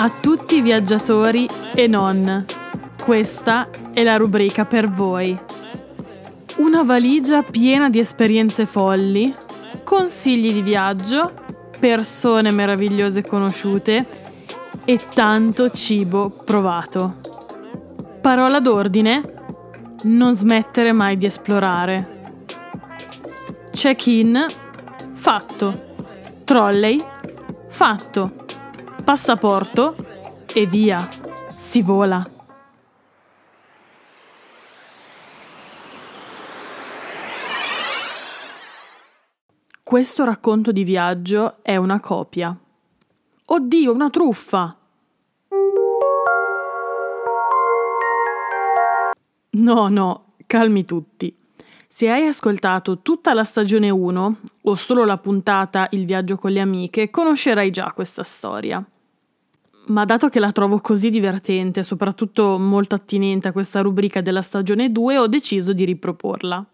a tutti i viaggiatori e non. Questa è la rubrica per voi. Una valigia piena di esperienze folli, consigli di viaggio, persone meravigliose conosciute e tanto cibo provato. Parola d'ordine? Non smettere mai di esplorare. Check-in? Fatto. Trolley? Fatto. Passaporto? E via. Si vola. Questo racconto di viaggio è una copia. Oddio, una truffa! No, no, calmi tutti. Se hai ascoltato tutta la stagione 1 o solo la puntata Il viaggio con le amiche, conoscerai già questa storia. Ma dato che la trovo così divertente soprattutto molto attinente a questa rubrica della stagione 2, ho deciso di riproporla.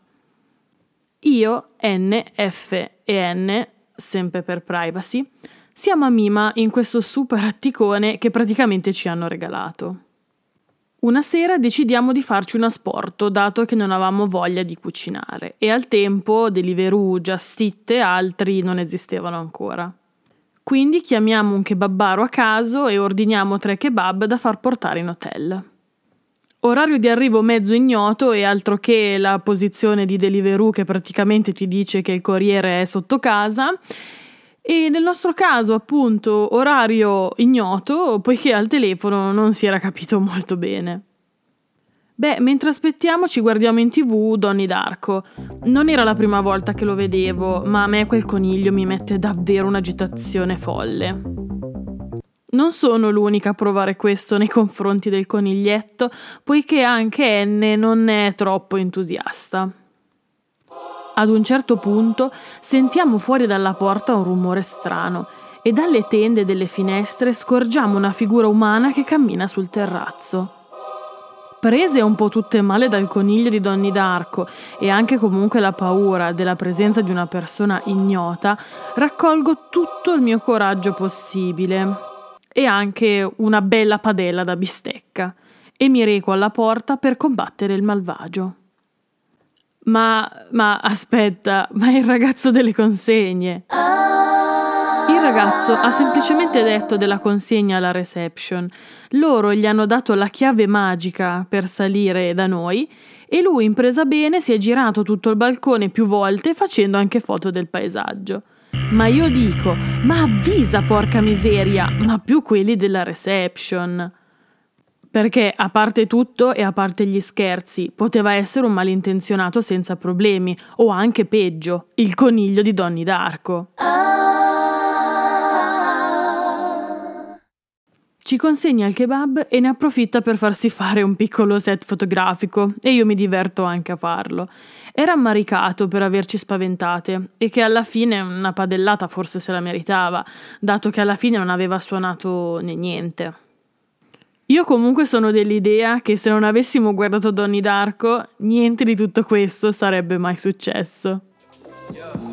Io, N, F e N, sempre per privacy, siamo a Mima in questo super atticone che praticamente ci hanno regalato. Una sera decidiamo di farci un asporto, dato che non avevamo voglia di cucinare, e al tempo Deliveroo, Just e altri non esistevano ancora. Quindi chiamiamo un kebabbaro a caso e ordiniamo tre kebab da far portare in hotel. Orario di arrivo mezzo ignoto e altro che la posizione di Deliveroo che praticamente ti dice che il corriere è sotto casa. E nel nostro caso, appunto, orario ignoto, poiché al telefono non si era capito molto bene. Beh, mentre aspettiamo ci guardiamo in tv Donny Darko. Non era la prima volta che lo vedevo, ma a me quel coniglio mi mette davvero un'agitazione folle. Non sono l'unica a provare questo nei confronti del coniglietto, poiché anche N non è troppo entusiasta. Ad un certo punto sentiamo fuori dalla porta un rumore strano e dalle tende delle finestre scorgiamo una figura umana che cammina sul terrazzo. Prese un po' tutte male dal coniglio di Donny d'Arco e anche comunque la paura della presenza di una persona ignota, raccolgo tutto il mio coraggio possibile e anche una bella padella da bistecca e mi reco alla porta per combattere il malvagio. Ma, ma aspetta, ma è il ragazzo delle consegne. Il ragazzo ha semplicemente detto della consegna alla reception. Loro gli hanno dato la chiave magica per salire da noi e lui, impresa bene, si è girato tutto il balcone più volte facendo anche foto del paesaggio. Ma io dico, ma avvisa porca miseria, ma più quelli della reception. Perché, a parte tutto e a parte gli scherzi, poteva essere un malintenzionato senza problemi, o anche peggio, il coniglio di Donny d'Arco. Ci consegna il kebab e ne approfitta per farsi fare un piccolo set fotografico e io mi diverto anche a farlo. Era ammaricato per averci spaventate e che alla fine una padellata forse se la meritava, dato che alla fine non aveva suonato né niente. Io comunque sono dell'idea che se non avessimo guardato Donny d'Arco, niente di tutto questo sarebbe mai successo. Yeah.